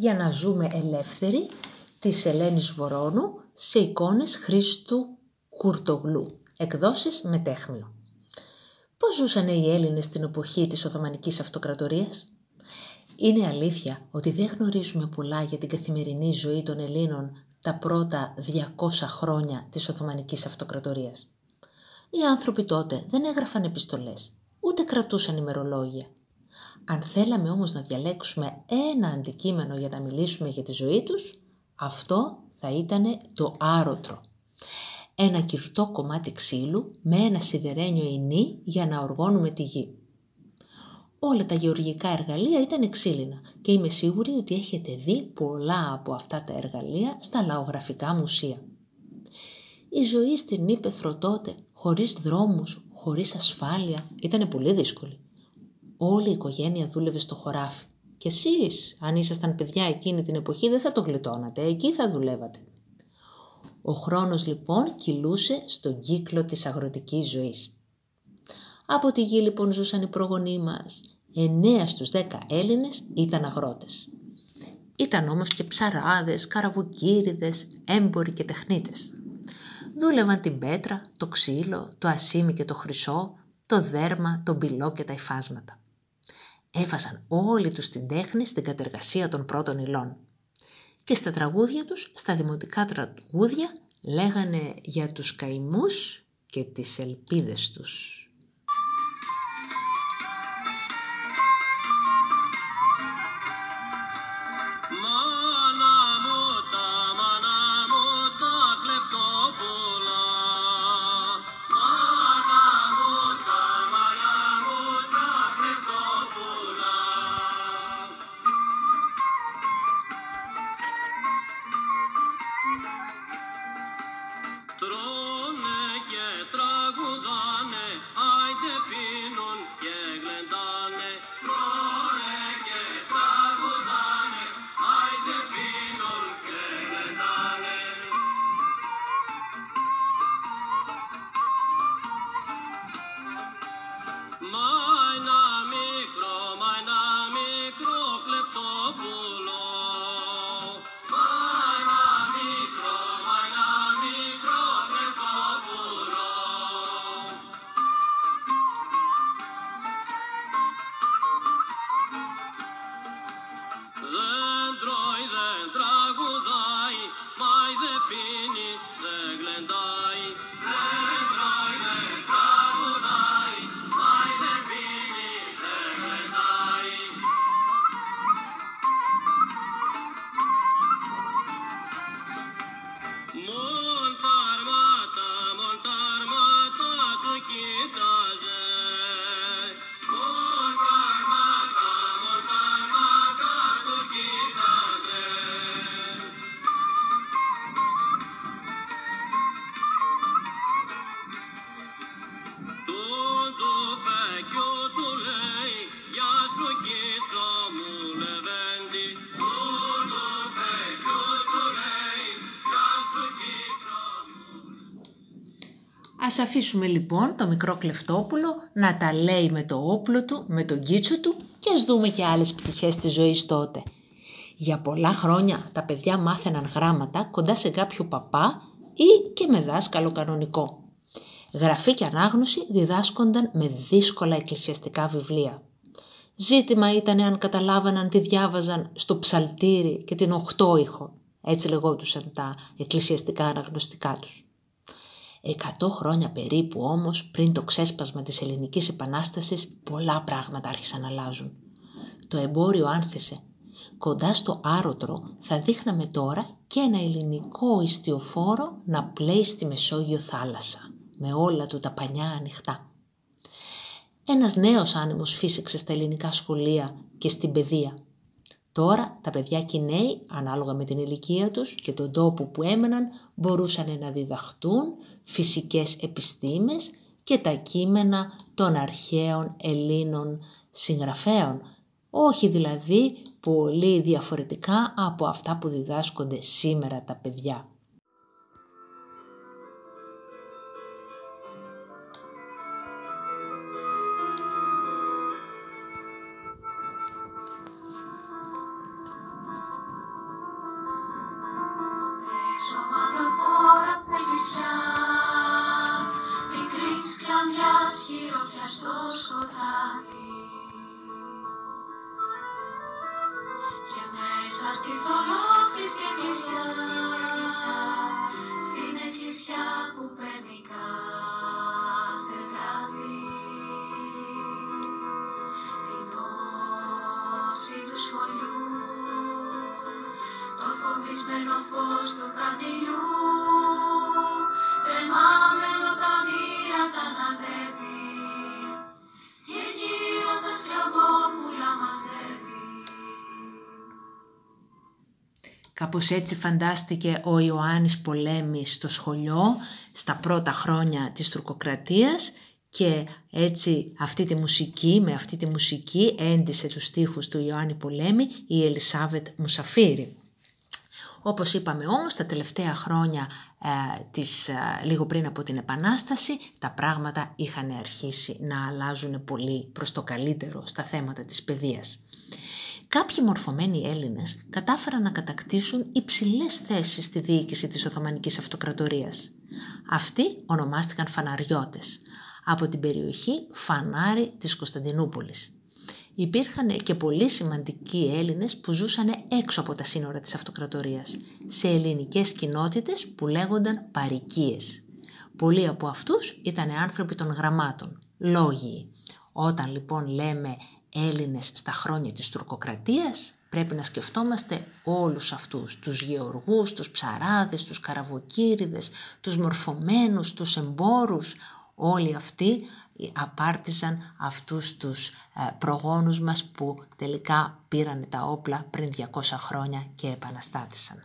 για να ζούμε ελεύθεροι της Ελένης Βορώνου σε εικόνες Χρήστου Κουρτογλού, εκδόσεις Μετέχμιο. Πώς ζούσαν οι Έλληνες στην εποχή της Οθωμανικής Αυτοκρατορίας; Είναι αλήθεια ότι δεν γνωρίζουμε πολλά για την καθημερινή ζωή των Ελλήνων τα πρώτα 200 χρόνια της Οθωμανικής Αυτοκρατορίας. Οι άνθρωποι τότε δεν έγραφαν επιστολές, ούτε κρατούσαν ημερολόγια. Αν θέλαμε όμως να διαλέξουμε ένα αντικείμενο για να μιλήσουμε για τη ζωή τους, αυτό θα ήταν το άρωτρο. Ένα κυρτό κομμάτι ξύλου με ένα σιδερένιο ινί για να οργώνουμε τη γη. Όλα τα γεωργικά εργαλεία ήταν ξύλινα και είμαι σίγουρη ότι έχετε δει πολλά από αυτά τα εργαλεία στα λαογραφικά μουσεία. Η ζωή στην Ήπεθρο τότε, χωρίς δρόμους, χωρίς ασφάλεια, ήταν πολύ δύσκολη. Όλη η οικογένεια δούλευε στο χωράφι. Και εσείς, αν ήσασταν παιδιά εκείνη την εποχή, δεν θα το γλιτώνατε, εκεί θα δουλεύατε. Ο χρόνος λοιπόν κυλούσε στον κύκλο της αγροτικής ζωής. Από τη γη λοιπόν ζούσαν οι προγονείς μας. Εννέα στους δέκα Έλληνες ήταν αγρότες. Ήταν όμως και ψαράδες, καραβουκύριδες, έμποροι και τεχνίτες. Δούλευαν την πέτρα, το ξύλο, το ασίμι και το χρυσό, το δέρμα, το μπυλό και τα υφάσματα. Έβαζαν όλοι τους την τέχνη στην κατεργασία των πρώτων υλών. Και στα τραγούδια τους, στα δημοτικά τραγούδια, λέγανε για τους καημούς και τις ελπίδες τους. No. Ας αφήσουμε λοιπόν το μικρό κλεφτόπουλο να τα λέει με το όπλο του, με τον κίτσο του και ας δούμε και άλλες πτυχές της ζωής τότε. Για πολλά χρόνια τα παιδιά μάθαιναν γράμματα κοντά σε κάποιο παπά ή και με δάσκαλο κανονικό. Γραφή και ανάγνωση διδάσκονταν με δύσκολα εκκλησιαστικά βιβλία. Ζήτημα ήταν αν καταλάβαναν τι διάβαζαν στο ψαλτήρι και την οχτώηχο, έτσι λεγόντουσαν τα εκκλησιαστικά αναγνωστικά τους. Εκατό χρόνια περίπου όμως πριν το ξέσπασμα της ελληνικής επανάστασης πολλά πράγματα άρχισαν να αλλάζουν. Το εμπόριο άνθησε. Κοντά στο άρωτρο θα δείχναμε τώρα και ένα ελληνικό ιστιοφόρο να πλέει στη Μεσόγειο θάλασσα, με όλα του τα πανιά ανοιχτά. Ένας νέος άνεμος φύσηξε στα ελληνικά σχολεία και στην παιδεία. Τώρα τα παιδιά και οι νέοι, ανάλογα με την ηλικία τους και τον τόπο που έμεναν, μπορούσαν να διδαχτούν φυσικές επιστήμες και τα κείμενα των αρχαίων Ελλήνων συγγραφέων, όχι δηλαδή πολύ διαφορετικά από αυτά που διδάσκονται σήμερα τα παιδιά. στο σκοτάδι. Και μέσα στη θολός της και εκκλησιά, στην εκκλησιά που παίρνει κάθε βράδυ, την νόση του σχολιού, το φοβισμένο φως του καντιλιού, Κάπως έτσι φαντάστηκε ο Ιωάννης Πολέμης στο σχολείο στα πρώτα χρόνια της τουρκοκρατίας και έτσι αυτή τη μουσική, με αυτή τη μουσική έντισε τους στίχους του Ιωάννη Πολέμη η Ελισάβετ Μουσαφίρη. Όπως είπαμε όμως, τα τελευταία χρόνια, ε, της, ε, λίγο πριν από την Επανάσταση, τα πράγματα είχαν αρχίσει να αλλάζουν πολύ προς το καλύτερο στα θέματα της παιδείας. Κάποιοι μορφωμένοι Έλληνες κατάφεραν να κατακτήσουν υψηλές θέσεις στη διοίκηση της Οθωμανικής Αυτοκρατορίας. Αυτοί ονομάστηκαν φαναριώτες, από την περιοχή Φανάρι της Κωνσταντινούπολης. Υπήρχαν και πολύ σημαντικοί Έλληνες που ζούσαν έξω από τα σύνορα της Αυτοκρατορίας, σε ελληνικές κοινότητες που λέγονταν παρικίες. Πολλοί από αυτούς ήταν άνθρωποι των γραμμάτων, λόγοι. Όταν λοιπόν λέμε Έλληνες στα χρόνια της τουρκοκρατίας, πρέπει να σκεφτόμαστε όλους αυτούς, τους γεωργούς, τους ψαράδες, τους καραβοκύριδες, τους μορφωμένους, τους εμπόρους, όλοι αυτοί απάρτησαν αυτούς τους ε, προγόνους μας που τελικά πήραν τα όπλα πριν 200 χρόνια και επαναστάτησαν.